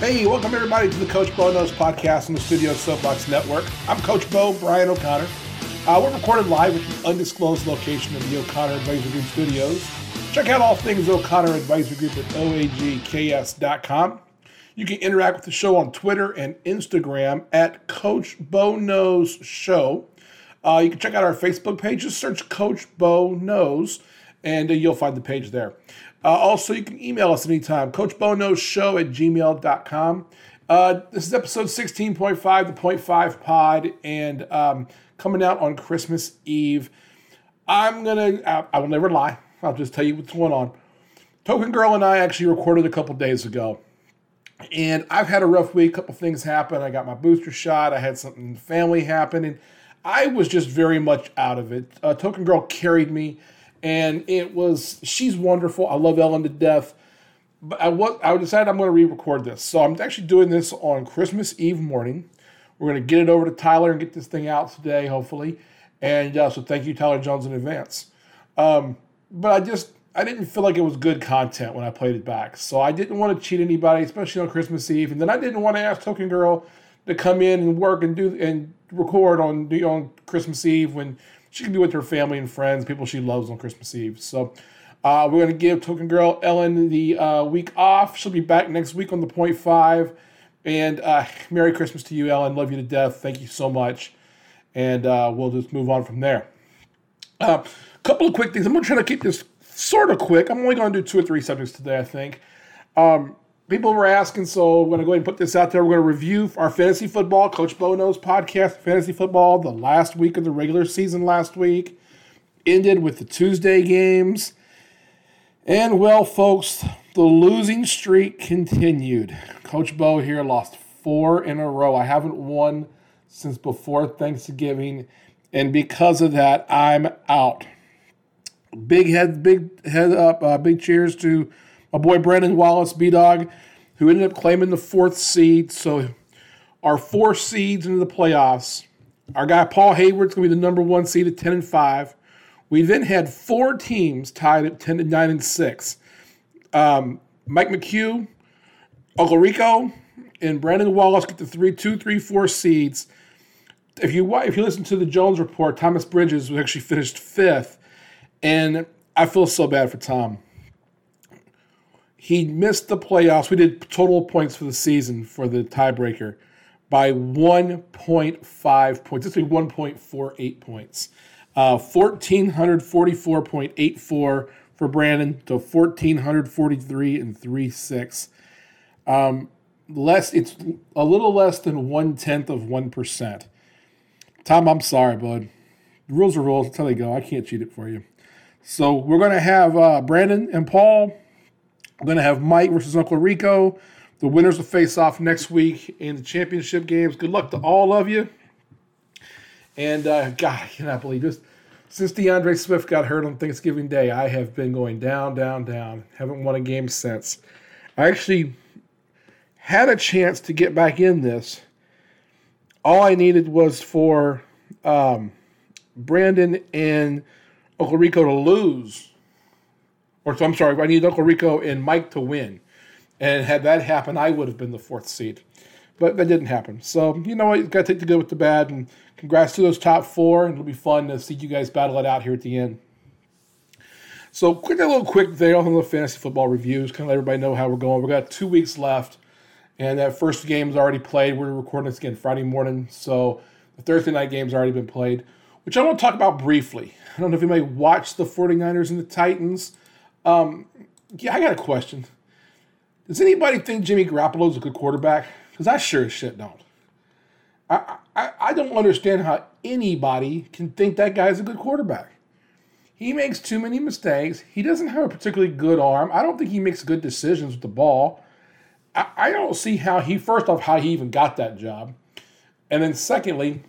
Hey, welcome everybody to the Coach Bo Knows podcast on the Studio Soapbox Network. I'm Coach Bo, Brian O'Connor. Uh, we're recorded live at the undisclosed location of the O'Connor Advisory Group studios. Check out all things O'Connor Advisory Group at oagks.com. You can interact with the show on Twitter and Instagram at Coach Bo Knows Show. Uh, you can check out our Facebook page. Just search Coach Bo Knows, and uh, you'll find the page there. Uh, also, you can email us anytime, coachboknowsshow at gmail.com. Uh, this is episode 16.5, the Point 5 pod, and um, coming out on Christmas Eve. I'm going to, I will never lie. I'll just tell you what's going on. Token Girl and I actually recorded a couple days ago. And I've had a rough week, a couple things happen. I got my booster shot, I had something in the family happen, and I was just very much out of it. Uh, Token Girl carried me and it was she's wonderful. I love Ellen to death. But I was I decided I'm going to re-record this, so I'm actually doing this on Christmas Eve morning. We're going to get it over to Tyler and get this thing out today, hopefully. And uh, so thank you, Tyler Jones, in advance. Um, but I just I didn't feel like it was good content when I played it back, so I didn't want to cheat anybody, especially on Christmas Eve. And then I didn't want to ask Token Girl to come in and work and do and record on on Christmas Eve when she can be with her family and friends, people she loves on Christmas Eve. So uh, we're going to give Token Girl Ellen the uh, week off. She'll be back next week on the point five. And uh, Merry Christmas to you, Ellen. Love you to death. Thank you so much. And uh, we'll just move on from there. A uh, couple of quick things. I'm going to try to keep this sort of quick. I'm only going to do two or three subjects today, I think. Um, people were asking, so I'm going to go ahead and put this out there. We're going to review our fantasy football, Coach Bo Knows podcast, fantasy football, the last week of the regular season last week. Ended with the Tuesday games. And well, folks, the losing streak continued. Coach Bo here lost four in a row. I haven't won since before Thanksgiving. And because of that, I'm out. Big head, big head up, uh, big cheers to my boy Brandon Wallace, B Dog, who ended up claiming the fourth seed. So our four seeds into the playoffs. Our guy Paul Hayward's going to be the number one seed at 10 and 5. We then had four teams tied at 10 and 9 and 6. Um, Mike McHugh, Uncle Rico, and Brandon Wallace get the three, two, three, four seeds. If you if you listen to the Jones report, Thomas Bridges was actually finished fifth, and I feel so bad for Tom. He missed the playoffs. We did total points for the season for the tiebreaker by 1.5 points. This would be 1.48 points. Uh, 1444.84 for Brandon to 1443 and 36. Um, less, it's a little less than one tenth of one percent. Tom, I'm sorry, bud. Rules are rules. That's how they go. I can't cheat it for you. So we're going to have uh, Brandon and Paul I'm going to have Mike versus Uncle Rico. The winners will face off next week in the championship games. Good luck to all of you. And uh, God, I cannot believe this. Since DeAndre Swift got hurt on Thanksgiving Day, I have been going down, down, down. Haven't won a game since. I actually had a chance to get back in this. All I needed was for um, Brandon and Uncle Rico to lose or so I'm sorry, I needed Uncle Rico and Mike to win. And had that happen, I would have been the fourth seed. But that didn't happen. So, you know what? You got to take the good with the bad. And congrats to those top four. And it'll be fun to see you guys battle it out here at the end. So, quick, a little quick there on the fantasy football reviews. Kind of let everybody know how we're going. We've got two weeks left. And that first game's already played. We're recording this again Friday morning. So, the Thursday night game's already been played, which I want to talk about briefly. I don't know if anybody watched the 49ers and the Titans. Um, yeah, I got a question. Does anybody think Jimmy Garoppolo is a good quarterback? Because I sure as shit don't. I, I, I don't understand how anybody can think that guy's a good quarterback. He makes too many mistakes. He doesn't have a particularly good arm. I don't think he makes good decisions with the ball. I, I don't see how he, first off, how he even got that job. And then secondly,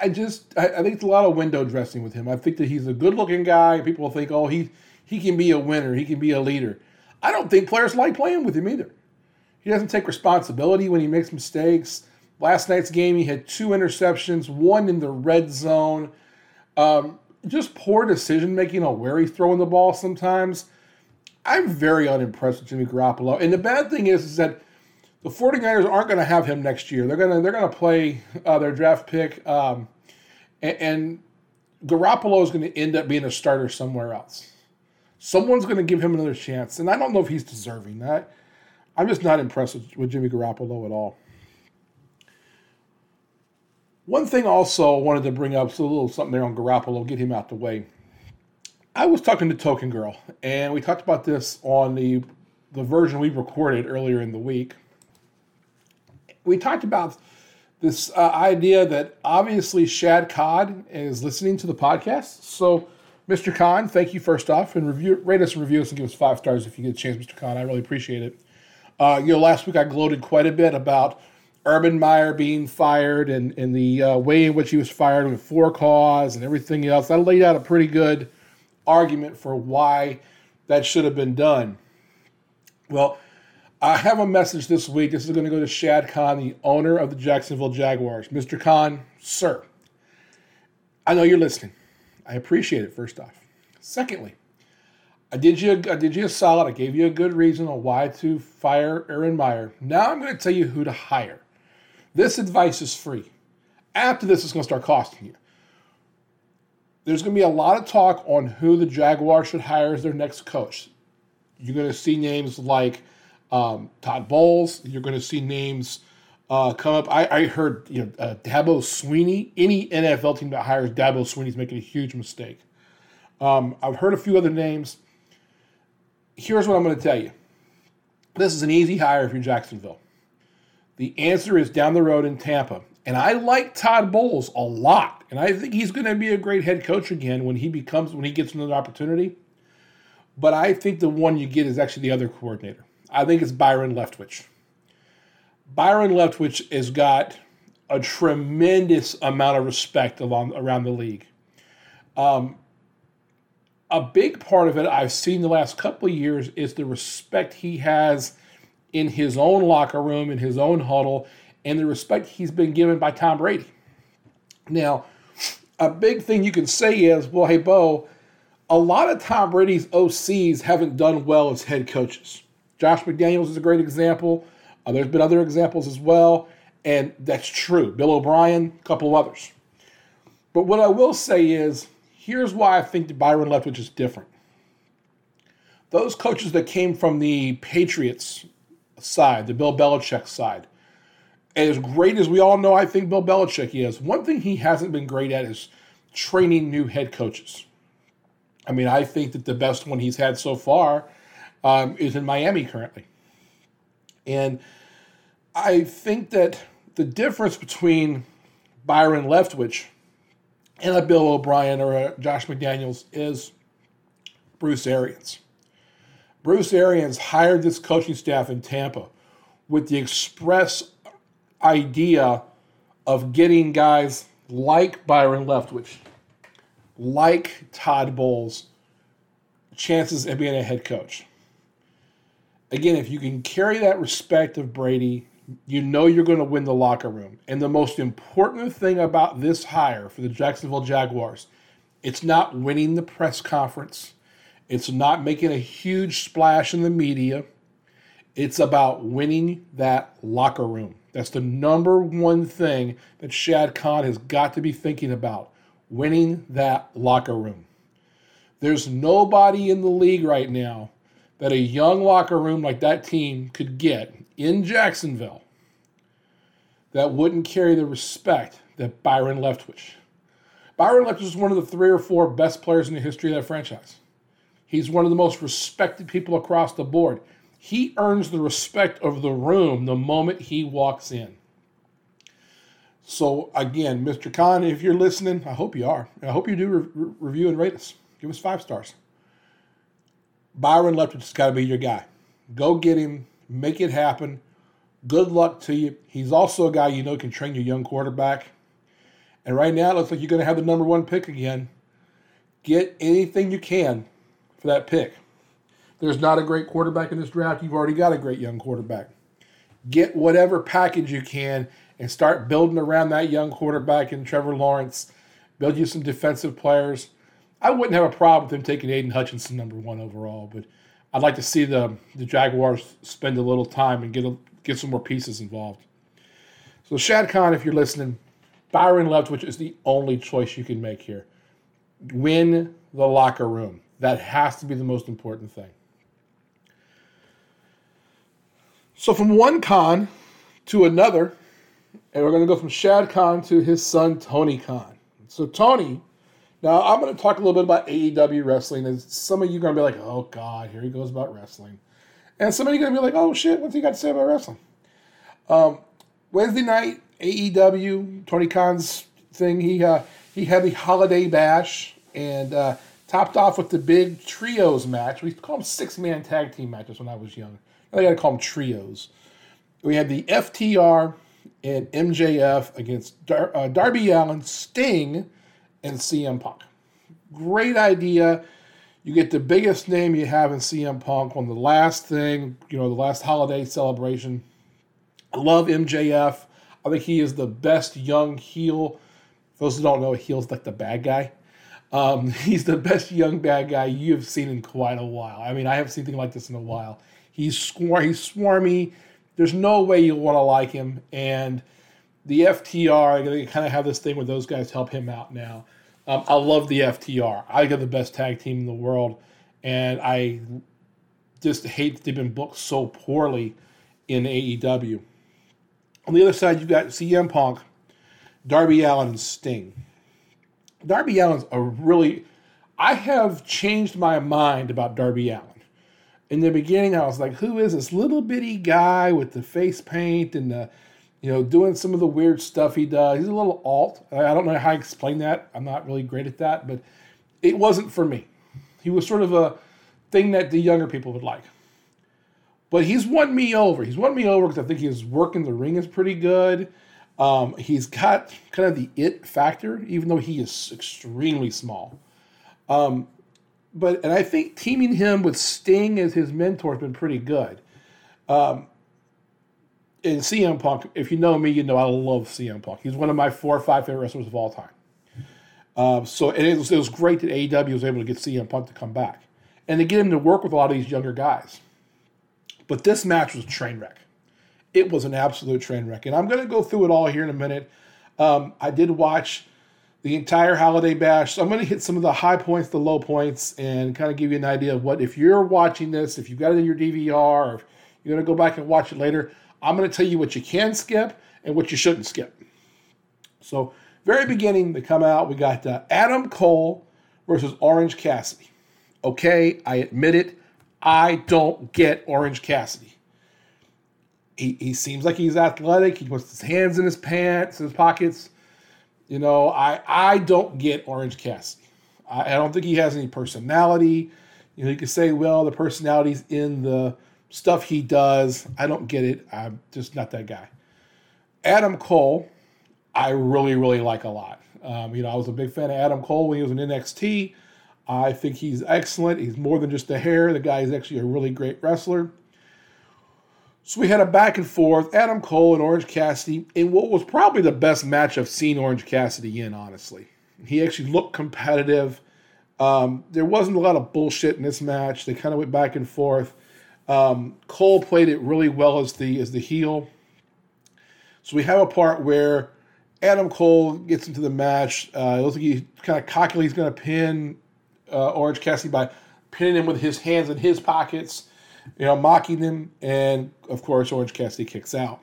I just I, I think it's a lot of window dressing with him. I think that he's a good looking guy. People think, oh, he he can be a winner, he can be a leader. I don't think players like playing with him either. He doesn't take responsibility when he makes mistakes. Last night's game, he had two interceptions, one in the red zone. Um, just poor decision making on where he's throwing the ball sometimes. I'm very unimpressed with Jimmy Garoppolo. And the bad thing is, is that the 49ers aren't going to have him next year. They're going to they're going to play uh, their draft pick, um, and, and Garoppolo is going to end up being a starter somewhere else. Someone's going to give him another chance, and I don't know if he's deserving that. I'm just not impressed with, Jimmy Garoppolo at all. One thing also I wanted to bring up, so a little something there on Garoppolo, get him out the way. I was talking to Token Girl, and we talked about this on the the version we recorded earlier in the week. We talked about this uh, idea that obviously Shad Khan is listening to the podcast. So, Mr. Khan, thank you first off, and review, rate us and review us and give us five stars if you get a chance, Mr. Khan. I really appreciate it. Uh, you know, last week I gloated quite a bit about Urban Meyer being fired and, and the uh, way in which he was fired with four cause and everything else. I laid out a pretty good argument for why that should have been done. Well, I have a message this week. This is going to go to Shad Khan, the owner of the Jacksonville Jaguars. Mr. Khan, sir, I know you're listening. I appreciate it, first off. Secondly, I did you I did you a solid. I gave you a good reason on why to fire Urban Meyer. Now I'm going to tell you who to hire. This advice is free. After this, it's going to start costing you. There's going to be a lot of talk on who the Jaguars should hire as their next coach. You're going to see names like um, Todd Bowles. You're going to see names uh, come up. I, I heard you know uh, Dabo Swinney. Any NFL team that hires Dabo Swinney is making a huge mistake. Um, I've heard a few other names. Here's what I'm going to tell you. This is an easy hire if you're Jacksonville. The answer is down the road in Tampa. And I like Todd Bowles a lot. And I think he's going to be a great head coach again when he becomes when he gets another opportunity. But I think the one you get is actually the other coordinator. I think it's Byron Leftwich. Byron Leftwich has got a tremendous amount of respect along around the league. Um, a big part of it I've seen the last couple of years is the respect he has in his own locker room, in his own huddle, and the respect he's been given by Tom Brady. Now, a big thing you can say is, well, hey, Bo, a lot of Tom Brady's OCs haven't done well as head coaches. Josh McDaniels is a great example. Uh, there's been other examples as well, and that's true. Bill O'Brien, a couple of others. But what I will say is, here's why I think Byron Leftwich is different. Those coaches that came from the Patriots side, the Bill Belichick side. As great as we all know, I think Bill Belichick is, one thing he hasn't been great at is training new head coaches. I mean, I think that the best one he's had so far um, is in Miami currently. And I think that the difference between Byron Leftwich and a Bill O'Brien or a Josh McDaniels is Bruce Arians. Bruce Arians hired this coaching staff in Tampa with the express idea of getting guys like Byron Leftwich, like Todd Bowles, chances of being a head coach. Again, if you can carry that respect of Brady, you know you're going to win the locker room. And the most important thing about this hire for the Jacksonville Jaguars, it's not winning the press conference. It's not making a huge splash in the media. It's about winning that locker room. That's the number one thing that Shad Khan has got to be thinking about winning that locker room. There's nobody in the league right now that a young locker room like that team could get in Jacksonville that wouldn't carry the respect that Byron Leftwich. Byron Leftwich is one of the three or four best players in the history of that franchise. He's one of the most respected people across the board. He earns the respect of the room the moment he walks in. So, again, Mr. Khan, if you're listening, I hope you are. I hope you do re- review and rate us. Give us five stars. Byron Leftwich has got to be your guy. Go get him, make it happen. Good luck to you. He's also a guy you know can train your young quarterback. And right now, it looks like you're going to have the number one pick again. Get anything you can for that pick. There's not a great quarterback in this draft. You've already got a great young quarterback. Get whatever package you can and start building around that young quarterback in Trevor Lawrence. Build you some defensive players. I wouldn't have a problem with him taking Aiden Hutchinson number one overall, but I'd like to see the the Jaguars spend a little time and get a, get some more pieces involved. So Shad Khan, if you're listening, Byron Leftwich is the only choice you can make here. Win the locker room. That has to be the most important thing. So from one Khan to another, and we're going to go from Shad Khan to his son Tony Khan. So Tony, now I'm going to talk a little bit about AEW wrestling, and some of you are going to be like, "Oh God, here he goes about wrestling," and some of you are going to be like, "Oh shit, what's he got to say about wrestling?" Um, Wednesday night AEW Tony Khan's thing. He uh, he had the holiday bash and uh, topped off with the big trios match. We call them six man tag team matches when I was young. I got to call them trios. We had the FTR and MJF against Dar- uh, Darby Allin, Sting, and CM Punk. Great idea. You get the biggest name you have in CM Punk on the last thing, you know, the last holiday celebration. I love MJF. I think he is the best young heel. For those who don't know, heel's like the bad guy. Um, he's the best young bad guy you've seen in quite a while. I mean, I haven't seen anything like this in a while. He's swar- he's swarmy. There's no way you want to like him. And the FTR, they kind of have this thing where those guys help him out now. Um, I love the FTR. I got the best tag team in the world, and I just hate that they've been booked so poorly in AEW. On the other side, you've got CM Punk, Darby Allin, and Sting. Darby Allin's a really. I have changed my mind about Darby Allin. In the beginning, I was like, "Who is this little bitty guy with the face paint and the, you know, doing some of the weird stuff he does?" He's a little alt. I don't know how I explain that. I'm not really great at that, but it wasn't for me. He was sort of a thing that the younger people would like. But he's won me over. He's won me over because I think his work in the ring is pretty good. Um, he's got kind of the it factor, even though he is extremely small. Um, but and I think teaming him with Sting as his mentor has been pretty good. Um, and CM Punk, if you know me, you know I love CM Punk. He's one of my four or five favorite wrestlers of all time. Um, so it was, it was great that AEW was able to get CM Punk to come back and to get him to work with a lot of these younger guys. But this match was a train wreck. It was an absolute train wreck. And I'm going to go through it all here in a minute. Um, I did watch the entire holiday bash. So I'm going to hit some of the high points, the low points, and kind of give you an idea of what, if you're watching this, if you've got it in your DVR, or if you're going to go back and watch it later, I'm going to tell you what you can skip and what you shouldn't skip. So, very beginning, they come out, we got uh, Adam Cole versus Orange Cassidy. Okay, I admit it. I don't get Orange Cassidy. He, he seems like he's athletic. He puts his hands in his pants, in his pockets. You know, I I don't get Orange Cassidy. I, I don't think he has any personality. You know, you could say, well, the personality's in the stuff he does. I don't get it. I'm just not that guy. Adam Cole, I really, really like a lot. Um, you know, I was a big fan of Adam Cole when he was in NXT. I think he's excellent. He's more than just the hair. The guy is actually a really great wrestler. So we had a back and forth, Adam Cole and Orange Cassidy, in what was probably the best match I've seen Orange Cassidy in, honestly. He actually looked competitive. Um, there wasn't a lot of bullshit in this match. They kind of went back and forth. Um, Cole played it really well as the as the heel. So we have a part where Adam Cole gets into the match. Uh, it looks like he kind of cockily he's going to pin uh, Orange Cassidy by pinning him with his hands in his pockets, you know, mocking him, and of course Orange Cassidy kicks out.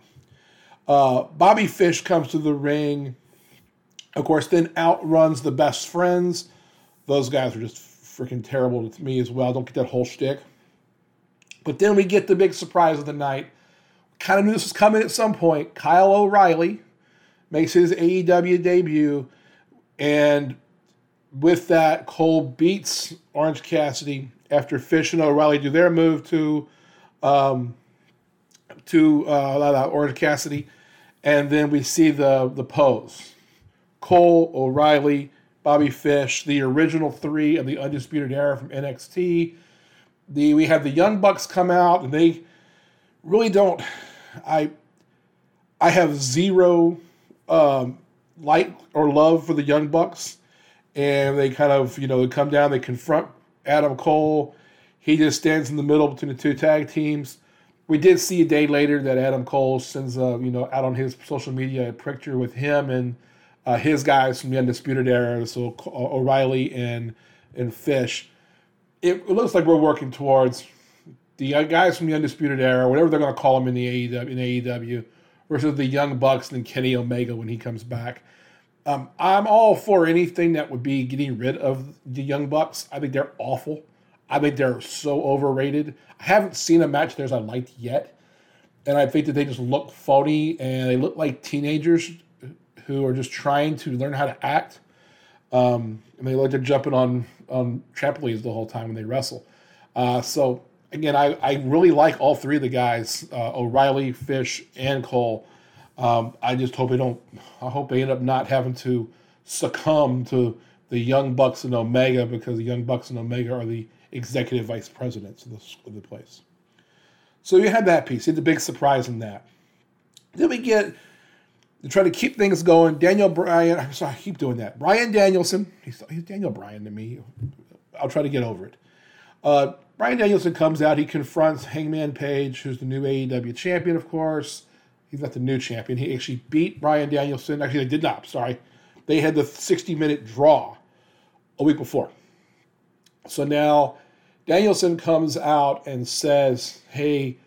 Uh, Bobby Fish comes to the ring. Of course, then outruns the best friends. Those guys are just freaking terrible to me as well. Don't get that whole shtick. But then we get the big surprise of the night. Kind of knew this was coming at some point. Kyle O'Reilly makes his AEW debut, and with that, Cole beats Orange Cassidy after Fish and O'Reilly do their move to um, to uh, Orange Cassidy, and then we see the the pose. Cole, O'Reilly, Bobby Fish, the original three of the Undisputed Era from NXT. The we have the Young Bucks come out, and they really don't. I I have zero um, like or love for the Young Bucks and they kind of, you know, they come down, they confront Adam Cole. He just stands in the middle between the two tag teams. we did see a day later that Adam Cole sends, uh, you know, out on his social media a picture with him and uh, his guys from the Undisputed Era, so O'Reilly and and Fish. It, looks like we're working towards the guys from the Undisputed Era, whatever they're going to call them in the AEW, in AEW, versus the Young Bucks and Kenny Omega when he comes back. Um, I'm all for anything that would be getting rid of the Young Bucks. I think they're awful. I think they're so overrated. I haven't seen a match theirs I liked yet, and I think that they just look phony and they look like teenagers who are just trying to learn how to act. Um, and they like they're jumping on on trampolines the whole time when they wrestle. Uh, so again, I, I really like all three of the guys, uh, O'Reilly, Fish, and Cole. Um, I just hope they don't. I hope they end up not having to succumb to the Young Bucks and Omega because the Young Bucks and Omega are the executive vice presidents of the, of the place. So you had that piece. You had the big surprise in that. Then we get to try to keep things going. Daniel Bryan, I'm sorry, I keep doing that. Bryan Danielson, he's, he's Daniel Bryan to me. I'll try to get over it. Uh, Bryan Danielson comes out. He confronts Hangman Page, who's the new AEW champion, of course. He's not the new champion. He actually beat Bryan Danielson. Actually, they did not. Sorry, they had the 60 minute draw a week before. So now Danielson comes out and says, "Hey,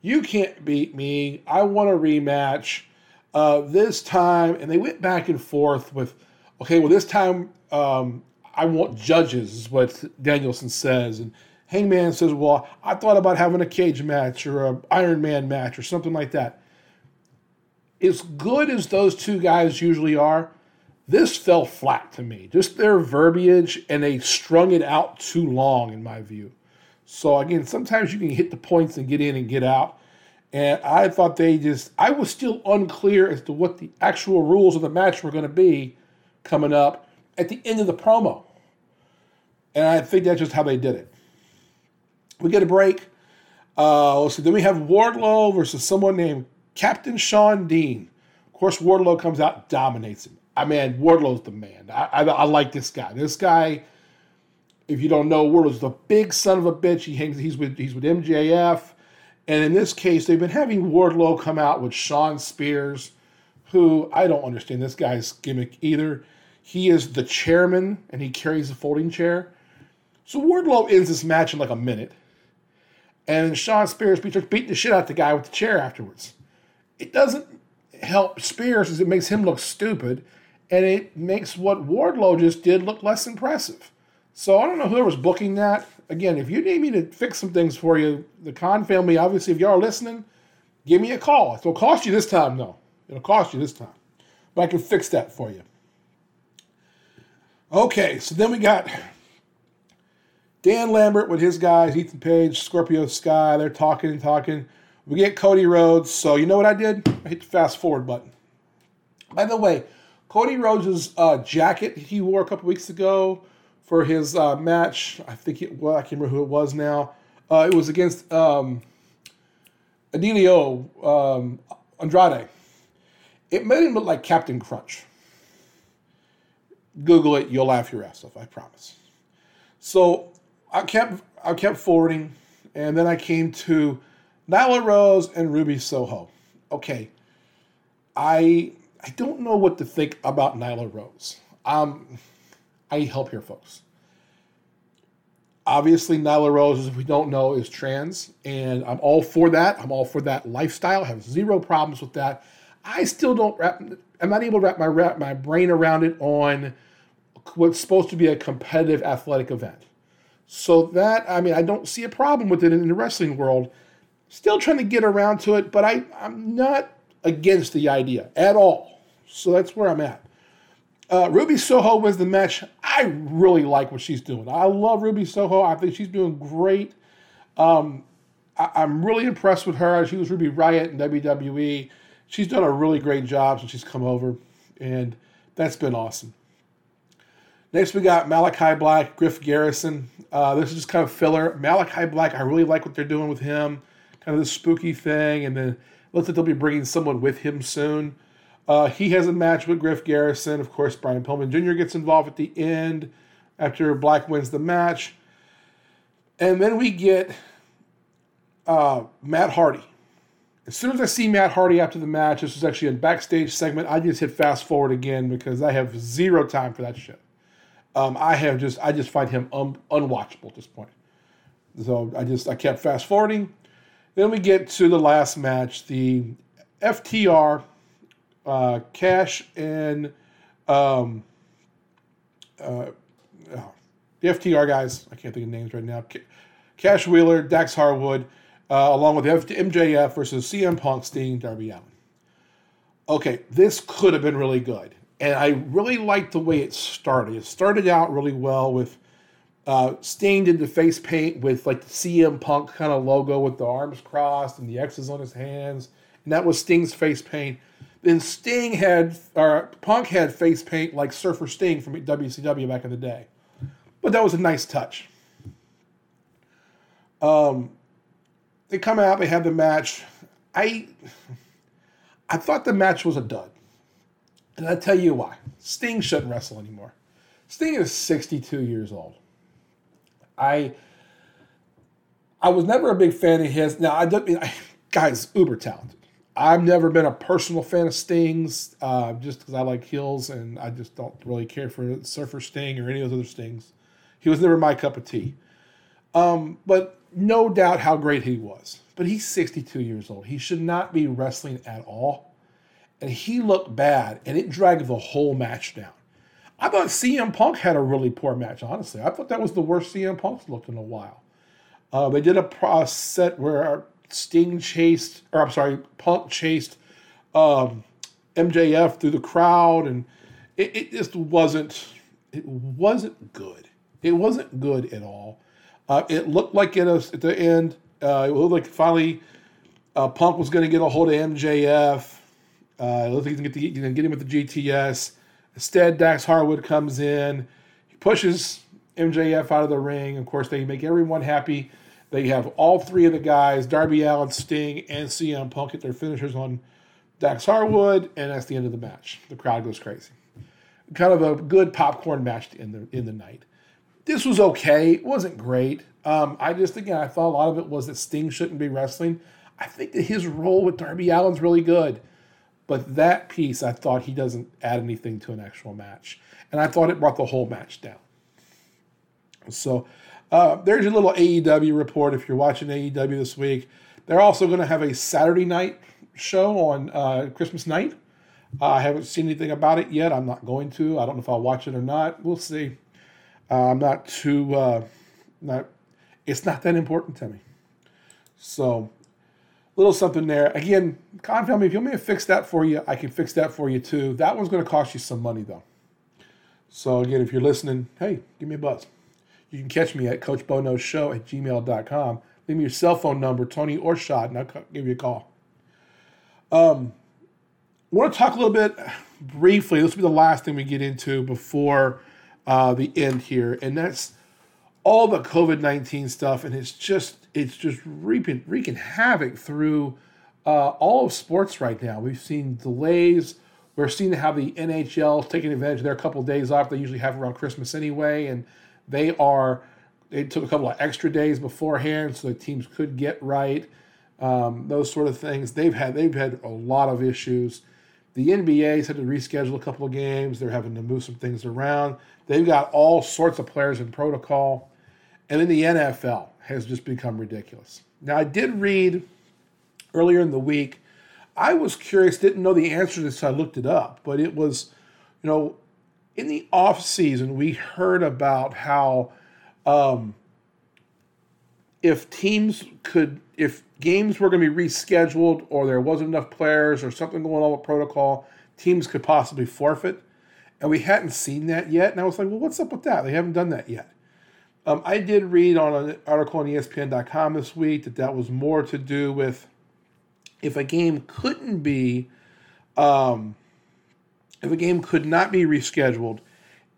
you can't beat me. I want a rematch." Uh, this time, and they went back and forth with, okay, well, this time um, I want judges, is what Danielson says. And Hangman says, well, I thought about having a cage match or a Iron Man match or something like that. As good as those two guys usually are, this fell flat to me. Just their verbiage, and they strung it out too long, in my view. So, again, sometimes you can hit the points and get in and get out. And I thought they just, I was still unclear as to what the actual rules of the match were going to be coming up at the end of the promo. And I think that's just how they did it. We get a break. Uh, let's see. Then we have Wardlow versus someone named Captain Sean Dean. Of course, Wardlow comes out, dominates him. I mean, Wardlow's the man. I, I, I like this guy. This guy, if you don't know, Wardlow's the big son of a bitch. He hangs. He's with. He's with MJF. And in this case, they've been having Wardlow come out with Shawn Spears, who I don't understand this guy's gimmick either. He is the chairman and he carries a folding chair. So Wardlow ends this match in like a minute. And Shawn Spears starts beating the shit out of the guy with the chair afterwards. It doesn't help Spears as it makes him look stupid. And it makes what Wardlow just did look less impressive. So I don't know whoever's booking that again, if you need me to fix some things for you, the Khan family, obviously, if y'all are listening, give me a call. It'll cost you this time, though. It'll cost you this time. But I can fix that for you. Okay, so then we got Dan Lambert with his guys, Ethan Page, Scorpio Sky. They're talking and talking. We get Cody Rhodes. So you know what I did? I hit the fast forward button. By the way, Cody Rhodes' uh, jacket he wore a couple weeks ago for his uh, match. I think it well, I can't remember who it was now. Uh, it was against um, um, Andrade. It made him look like Captain Crunch. Google it, you'll laugh your ass off. I promise. So I kept I kept forwarding, and then I came to Nyla Rose and Ruby Soho. Okay, I I don't know what to think about Nyla Rose. Um, I need help here, folks. Obviously, Nyla Rose, if we don't know, is trans, and I'm all for that. I'm all for that lifestyle. I have zero problems with that. I still don't wrap. I'm not able to wrap my wrap my brain around it on what's supposed to be a competitive athletic event. So that I mean, I don't see a problem with it in the wrestling world. Still trying to get around to it, but I I'm not against the idea at all. So that's where I'm at. Uh, Ruby Soho wins the match. I really like what she's doing. I love Ruby Soho. I think she's doing great. Um, I, am really impressed with her. She was Ruby Riot in WWE. She's done a really great job since she's come over, and that's been awesome. Next, we got Malachi Black, Griff Garrison. Uh, this is just kind of filler. Malachi Black, I really like what they're doing with him. Kind of this spooky thing, and then looks like they'll be bringing someone with him soon. Uh, he has a match with Griff Garrison. Of course, Brian Pillman Jr. gets involved at the end after Black wins the match. And then we get uh, Matt Hardy. As soon as I see Matt Hardy after the match, this was actually a backstage segment. I just hit fast forward again because I have zero time for that shit. Um, I have just I just find him un- unwatchable at this point. So I just I kept fast forwarding. Then we get to the last match, the FTR, uh, Cash and um, uh, oh, the FTR guys. I can't think of names right now. Cash Wheeler, Dax Harwood, uh, along with MJF versus CM Punk, Sting, Darby Allin. Okay, this could have been really good, and I really liked the way it started. It started out really well with uh, stained into face paint with like the CM Punk kind of logo with the arms crossed and the X's on his hands, and that was Sting's face paint. Then Sting had, or Punk had face paint like Surfer Sting from WCW back in the day, but that was a nice touch. Um, they come out, they have the match. I, I thought the match was a dud, and I tell you why. Sting shouldn't wrestle anymore. Sting is 62 years old. I I was never a big fan of his. Now I don't mean I, guys uber talented. I've never been a personal fan of Stings, uh, just because I like heels and I just don't really care for Surfer Sting or any of those other Stings. He was never my cup of tea. Um, but no doubt how great he was. But he's 62 years old. He should not be wrestling at all. And he looked bad, and it dragged the whole match down. I thought CM Punk had a really poor match, honestly. I thought that was the worst CM Punk's looked in a while. Uh, they did a pro set where Sting chased, or I'm sorry, Punk chased um, MJF through the crowd, and it, it, just wasn't. It wasn't good. It wasn't good at all. Uh, it looked like it was at the end. Uh, it looked like finally uh, Punk was going to get a hold of MJF. Uh, it looked like he's going to get him with the GTS. Instead, Dax Harwood comes in, he pushes MJF out of the ring. Of course, they make everyone happy. They have all three of the guys, Darby Allin, Sting, and CM Punk, get their finishers on Dax Harwood, and that's the end of the match. The crowd goes crazy. Kind of a good popcorn match in the in the night. This was okay. It wasn't great. Um, I just again I thought a lot of it was that Sting shouldn't be wrestling. I think that his role with Darby Allin's really good. But that piece, I thought he doesn't add anything to an actual match. And I thought it brought the whole match down. So uh, there's your little AEW report if you're watching AEW this week. They're also going to have a Saturday night show on uh, Christmas night. Uh, I haven't seen anything about it yet. I'm not going to. I don't know if I'll watch it or not. We'll see. Uh, I'm not too uh, not. It's not that important to me. So little something there. Again, Con me if you want me to fix that for you, I can fix that for you too. That one's going to cost you some money though. So again, if you're listening, hey, give me a buzz. You can catch me at Coach Bo Knows Show at gmail.com. Leave me your cell phone number, Tony or Shad, and I'll give you a call. Um, I want to talk a little bit briefly. This will be the last thing we get into before uh, the end here, and that's all the COVID nineteen stuff, and it's just it's just reaping wreaking havoc through uh, all of sports right now. We've seen delays. We're seeing how the NHL taking advantage of their couple of days off they usually have around Christmas anyway, and they are they took a couple of extra days beforehand so the teams could get right. Um, those sort of things. They've had they've had a lot of issues. The NBA's had to reschedule a couple of games. They're having to move some things around. They've got all sorts of players in protocol. And then the NFL has just become ridiculous. Now, I did read earlier in the week, I was curious, didn't know the answer to this, so I looked it up, but it was, you know, in the off season, we heard about how um, if teams could, if games were going to be rescheduled or there wasn't enough players or something going on with protocol, teams could possibly forfeit. And we hadn't seen that yet. And I was like, well, what's up with that? They haven't done that yet. Um, I did read on an article on ESPN.com this week that that was more to do with if a game couldn't be, um, if a game could not be rescheduled,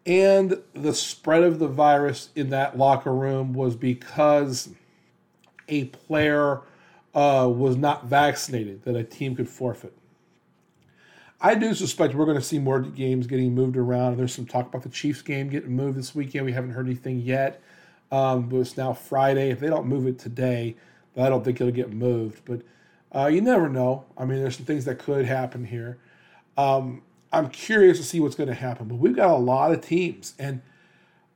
and the spread of the virus in that locker room was because a player uh, was not vaccinated, that a team could forfeit. I do suspect we're going to see more games getting moved around. There's some talk about the Chiefs game getting moved this weekend. We haven't heard anything yet. Um, but it's now Friday. If they don't move it today, I don't think it'll get moved. But uh, you never know. I mean, there's some things that could happen here. Um, I'm curious to see what's going to happen, but we've got a lot of teams, and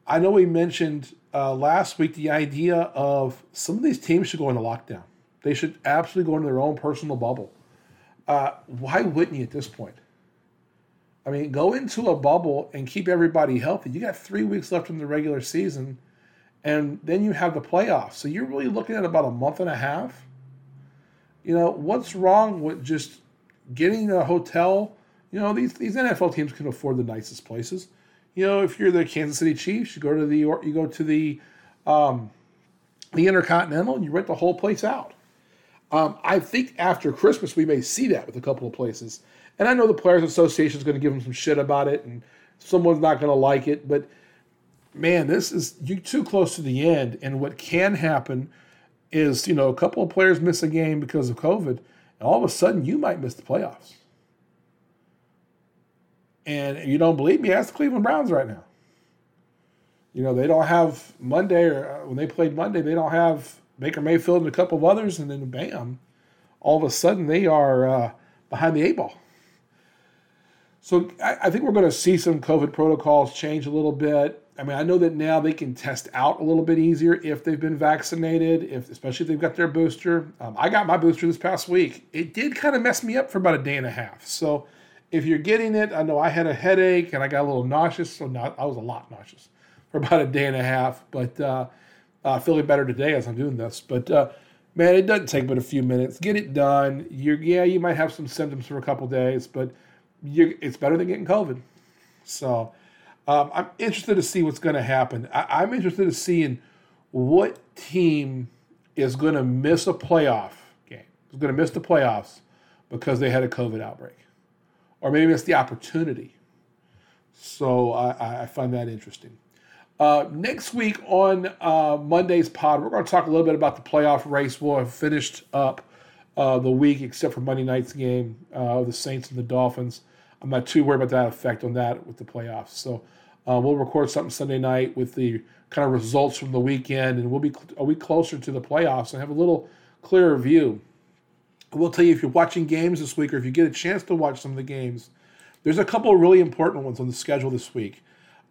I know we mentioned uh, last week the idea of some of these teams should go into lockdown. They should absolutely go into their own personal bubble. Uh, why wouldn't you at this point? I mean, go into a bubble and keep everybody healthy. You got three weeks left in the regular season, and then you have the playoffs. So you're really looking at about a month and a half. You know, what's wrong with just getting a hotel? You know, these, these NFL teams can afford the nicest places. You know, if you're the Kansas City Chiefs, you go to the you go to the um, the Intercontinental and you rent the whole place out. Um, I think after Christmas we may see that with a couple of places. And I know the Players Association is going to give them some shit about it, and someone's not going to like it. But man, this is you too close to the end. And what can happen is, you know, a couple of players miss a game because of COVID, and all of a sudden you might miss the playoffs. And you don't believe me? Ask the Cleveland Browns right now. You know, they don't have Monday, or uh, when they played Monday, they don't have Baker Mayfield and a couple of others, and then bam, all of a sudden they are uh, behind the eight ball. So I, I think we're going to see some COVID protocols change a little bit. I mean, I know that now they can test out a little bit easier if they've been vaccinated, if especially if they've got their booster. Um, I got my booster this past week. It did kind of mess me up for about a day and a half. So if you're getting it, I know I had a headache and I got a little nauseous. So not, I was a lot nauseous for about a day and a half, but uh, uh, feeling better today as I'm doing this. But uh, man, it doesn't take but a few minutes. Get it done. You're, yeah, you might have some symptoms for a couple days, but it's better than getting COVID. So um, I'm interested to see what's going to happen. I, am interested to seeing what team is going to miss a playoff game, is going to miss the playoffs because they had a COVID outbreak, or maybe it's the opportunity. So I, I find that interesting. Uh, next week on uh, Monday's pod, we're going to talk a little bit about the playoff race. We'll have finished up uh, the week, except for Monday night's game, uh, the Saints and the Dolphins. I'm not too worried about that effect on that with the playoffs. So uh, we'll record something Sunday night with the kind of results from the weekend, and we'll be a week closer to the playoffs and have a little clearer view. I will tell you if you're watching games this week, or if you get a chance to watch some of the games, there's a couple of really important ones on the schedule this week.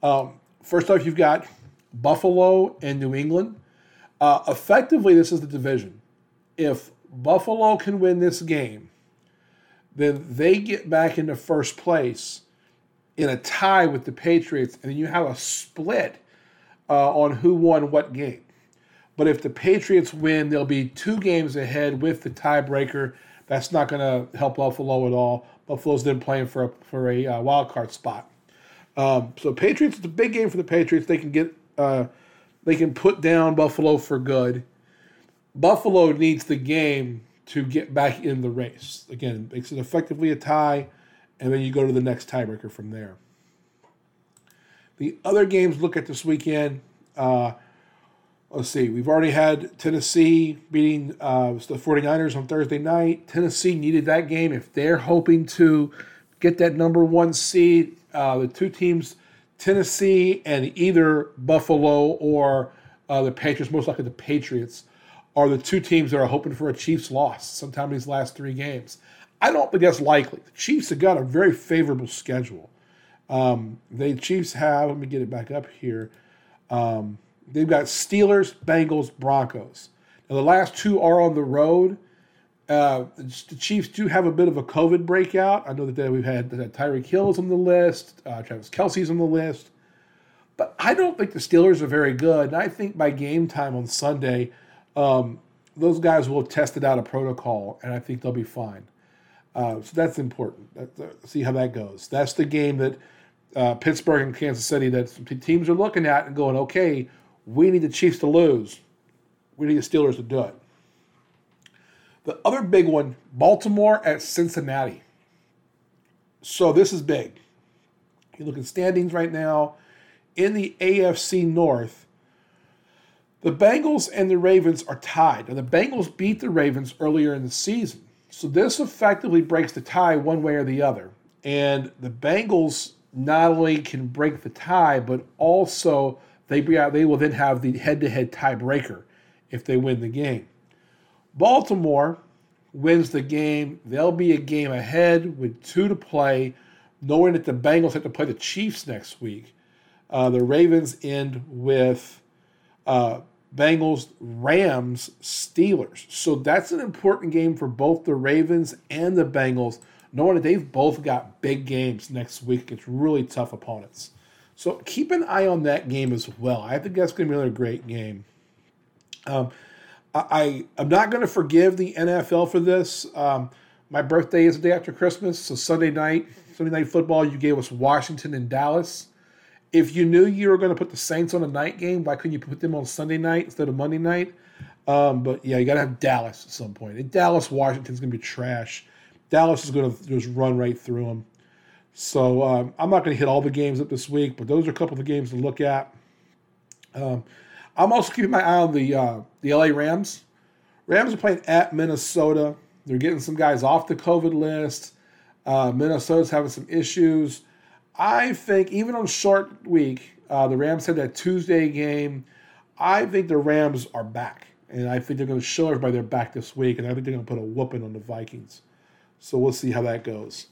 Um, first off, you've got Buffalo and New England. Uh, effectively, this is the division. If Buffalo can win this game, then they get back into first place in a tie with the Patriots, and then you have a split uh, on who won what game. But if the Patriots win, they'll be two games ahead with the tiebreaker. That's not going to help Buffalo at all. Buffalo's then playing for a, for a uh, wild card spot. Um, so Patriots, it's a big game for the Patriots. They can get uh, they can put down Buffalo for good. Buffalo needs the game to get back in the race. Again, makes it effectively a tie, and then you go to the next tiebreaker from there. The other games look at this weekend. Uh, let's see, we've already had Tennessee beating uh, the 49ers on Thursday night. Tennessee needed that game if they're hoping to get that number one seed. Uh, the two teams, Tennessee and either Buffalo or uh, the Patriots, most likely the Patriots, are the two teams that are hoping for a Chiefs loss sometime in these last three games. I don't think that's likely. The Chiefs have got a very favorable schedule. Um, the Chiefs have, let me get it back up here. Um, they've got Steelers, Bengals, Broncos. Now, the last two are on the road. Uh, the Chiefs do have a bit of a COVID breakout. I know that we've had, Tyreek Hill's on the list, uh, Travis Kelce's on the list. But I don't think the Steelers are very good. And I think by game time on Sunday, um, those guys will have tested out a protocol, and I think they'll be fine. Uh, so that's important. That's, uh, see how that goes. That's the game that uh, Pittsburgh and Kansas City that teams are looking at and going, okay, we need the Chiefs to lose. We need the Steelers to do it. The other big one, Baltimore at Cincinnati. So this is big. You look at standings right now in the AFC North. The Bengals and the Ravens are tied. Now, the Bengals beat the Ravens earlier in the season. So this effectively breaks the tie one way or the other. And the Bengals not only can break the tie, but also they, they will then have the head to head tiebreaker if they win the game. Baltimore wins the game. They'll be a game ahead with two to play, knowing that the Bengals have to play the Chiefs next week. Uh, the Ravens end with uh, Bengals, Rams, Steelers. So that's an important game for both the Ravens and the Bengals, knowing that they've both got big games next week against really tough opponents. So keep an eye on that game as well. I think that's going to be another great game. Um, I, I am not going to forgive the NFL for this. Um, my birthday is the day after Christmas, so Sunday night, Sunday night football, you gave us Washington and Dallas. If you knew you were going to put the Saints on a night game, why couldn't you put them on Sunday night instead of Monday night? Um, but yeah, you got to have Dallas at some point. And Dallas, Washington's going to be trash. Dallas is going to just run right through them. So um, I'm not going to hit all the games up this week, but those are a couple of the games to look at. Um, I'm also keeping my eye on the uh, the LA Rams. Rams are playing at Minnesota. They're getting some guys off the COVID list. Uh, Minnesota's having some issues. I think even on short week, uh, the Rams had that Tuesday game. I think the Rams are back, and I think they're going to show everybody they're back this week, and I think they're going to put a whooping on the Vikings. So we'll see how that goes.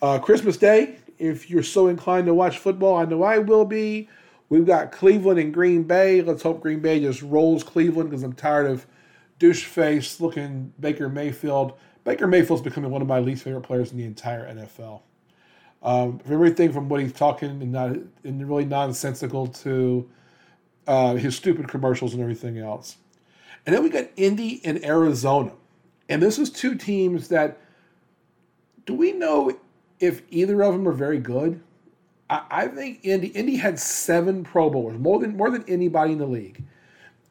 Uh, Christmas Day, if you're so inclined to watch football, I know I will be. We've got Cleveland and Green Bay. Let's hope Green Bay just rolls Cleveland because I'm tired of douche face looking Baker Mayfield. Baker Mayfield's becoming one of my least favorite players in the entire NFL. Um, everything from what he's talking and not and really nonsensical to uh, his stupid commercials and everything else. And then we got Indy and Arizona. And this is two teams that do we know if either of them are very good? I, I think Indy Indy had seven Pro Bowlers, more than more than anybody in the league.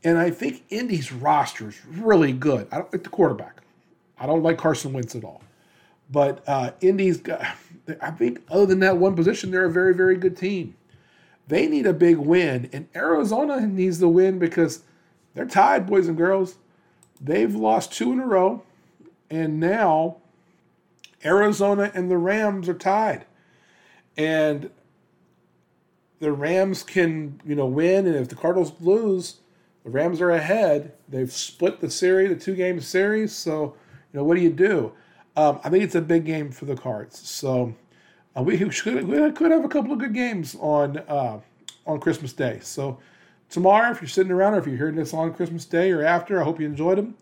And I think Indy's roster is really good. I don't like the quarterback. I don't like Carson Wentz at all. But uh, Indy's got, I think, other than that one position, they're a very, very good team. They need a big win, and Arizona needs the win because they're tied, boys and girls. They've lost two in a row, and now Arizona and the Rams are tied. And the Rams can, you know, win, and if the Cardinals lose, the Rams are ahead. They've split the series, the two game series. So, you know, what do you do? Um, I think it's a big game for the Cards. So uh, we should we could have a couple of good games on uh, on Christmas Day. So tomorrow, if you're sitting around or if you're hearing this on Christmas Day or after, I hope you enjoyed them.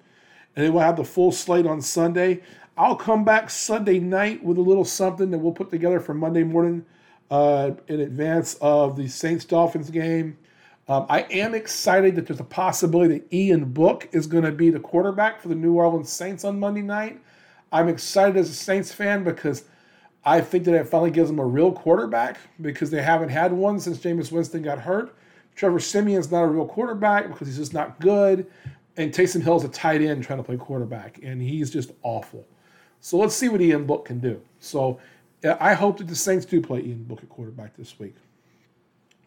And then we'll have the full slate on Sunday. I'll come back Sunday night with a little something that we'll put together for Monday morning uh, in advance of the Saints Dolphins game. Um, I am excited that there's a possibility that Ian Book is going to be the quarterback for the New Orleans Saints on Monday night. I'm excited as a Saints fan because I think that it finally gives them a real quarterback because they haven't had one since Jameis Winston got hurt. Trevor Siemian's not a real quarterback because he's just not good. And Taysom Hill's a tight end trying to play quarterback, and he's just awful. So let's see what Ian Book can do. So I hope that the Saints do play Ian Book at quarterback this week.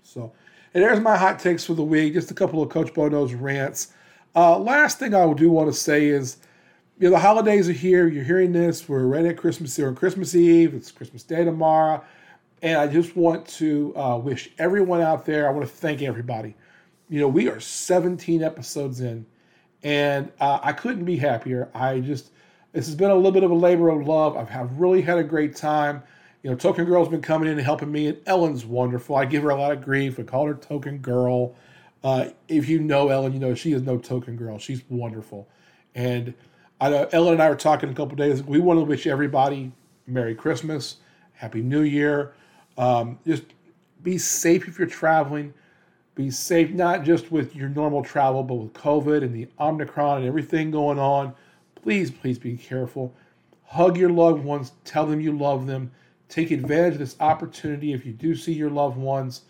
So, and there's my hot takes for the week. Just a couple of Coach Bo Knows rants. Uh, last thing I do want to say is you know, the holidays are here. You're hearing this. We're right at Christmas here on Christmas Eve. It's Christmas Day tomorrow. And I just want to uh, wish everyone out there, I want to thank everybody. You know, we are 17 episodes in, and uh, I couldn't be happier. I just, this has been a little bit of a labor of love. I've have really had a great time. You know, Token Girl's been coming in and helping me, and Ellen's wonderful. I give her a lot of grief. I call her Token Girl. Uh, if you know Ellen, you know she is no Token Girl. She's wonderful. And I know Ellen and I were talking a couple days. We want to wish everybody Merry Christmas, Happy New Year. Um, just be safe if you're traveling. Be safe not just with your normal travel, but with COVID and the Omicron and everything going on. Please, please be careful. Hug your loved ones. Tell them you love them. Take advantage of this opportunity if you do see your loved ones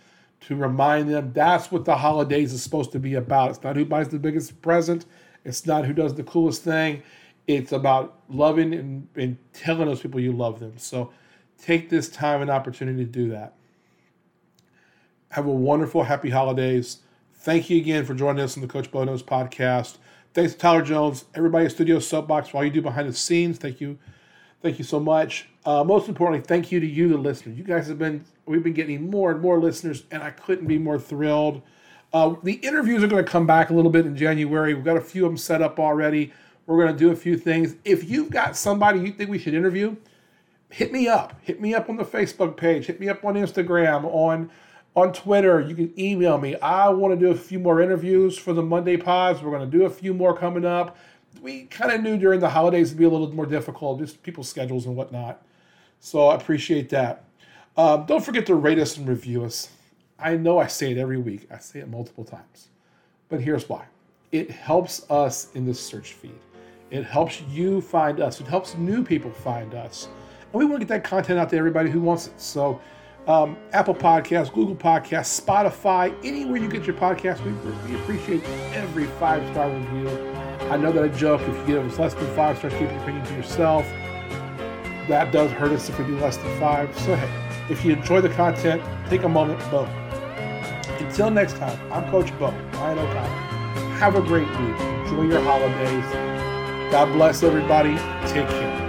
to remind them that's what the holidays is supposed to be about. It's not who buys the biggest present. It's not who does the coolest thing. It's about loving and, and telling those people you love them. So take this time and opportunity to do that. Have a wonderful, happy holidays. Thank you again for joining us on the Coach Bo Knows podcast. Thanks to Tyler Jones, everybody at Studio Soapbox, for all you do behind the scenes. Thank you. Thank you so much. Uh, most importantly, thank you to you, the listeners. You guys have been, we've been getting more and more listeners, and I couldn't be more thrilled. Uh, the interviews are going to come back a little bit in January. We've got a few of them set up already. We're going to do a few things. If you've got somebody you think we should interview, hit me up. Hit me up on the Facebook page. Hit me up on Instagram, on on Twitter. You can email me. I want to do a few more interviews for the Monday pods. We're going to do a few more coming up. We kind of knew during the holidays it'd be a little more difficult, just people's schedules and whatnot. So I appreciate that. Um, don't forget to rate us and review us. I know I say it every week. I say it multiple times. But here's why. It helps us in the search feed. It helps you find us. It helps new people find us. And we want to get that content out to everybody who wants it. So um, Apple Podcasts, Google Podcasts, Spotify, anywhere you get your podcast, we, appreciate every five star review. I know that I joke if you give us less than five stars, keep your opinion to yourself. That does hurt us if we do less than five. So, hey, if you enjoy the content, take a moment, boom. Until next time, I'm Coach Bo, Ryan O'Connor. Have a great week. Enjoy your holidays. God bless everybody. Take care.